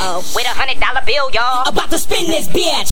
With a hundred dollar bill, y'all. About to spin this bitch.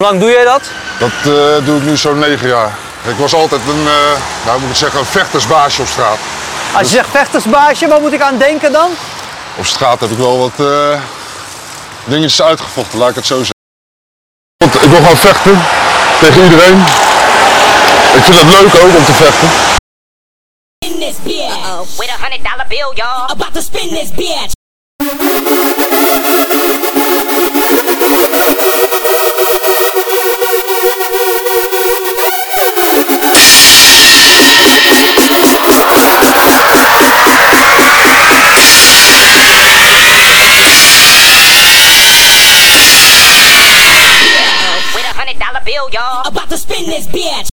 Hoe lang doe jij dat? Dat eh, doe ik nu zo'n negen jaar. Ik was altijd een, eh nou moet ik zeggen, een vechtersbaasje op straat. Als je zegt vechtersbaasje, waar moet ik aan denken dan? Op straat heb ik wel wat eh, dingetjes uitgevochten, laat ik het zo zeggen. Want ik wil gewoon vechten tegen iedereen. Ik vind het leuk ook om te vechten. With a hundred dollar bill, y'all. About to spin this bitch. To spin this bitch.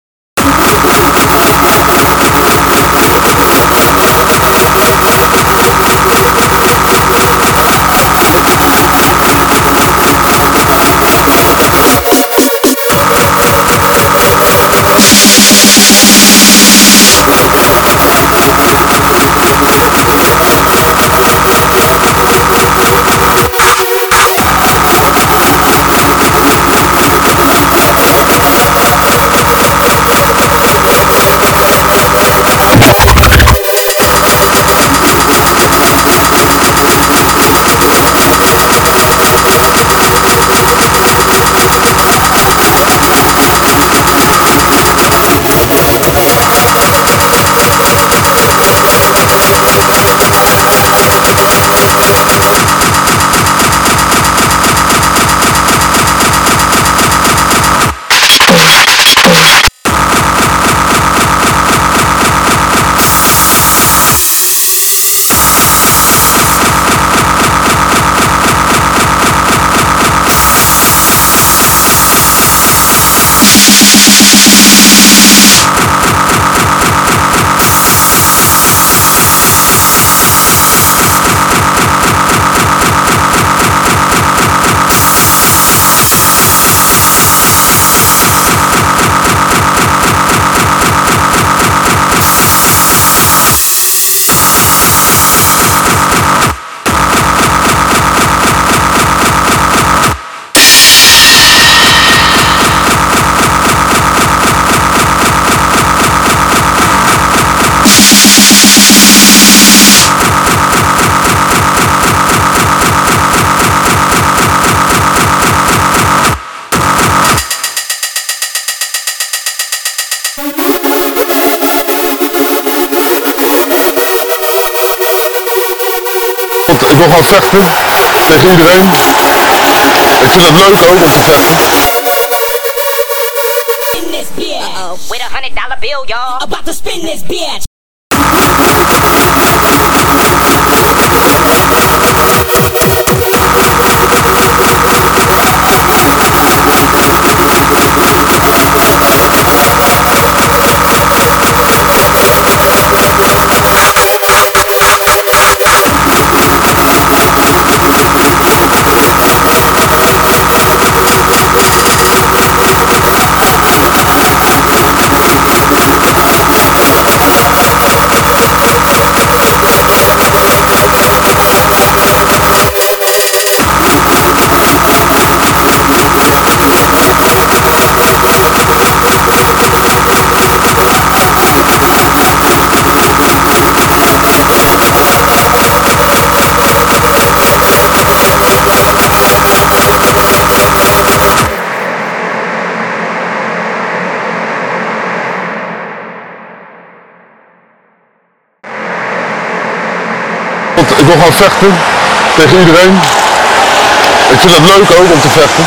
Ik wil gewoon vechten tegen iedereen. Ik vind het leuk ook om te vechten. In this bitch. Uh-oh. With a hundred dollar bill, y'all. About to spin this bitch. Wil gewoon vechten tegen iedereen. Ik vind het leuk ook om te vechten.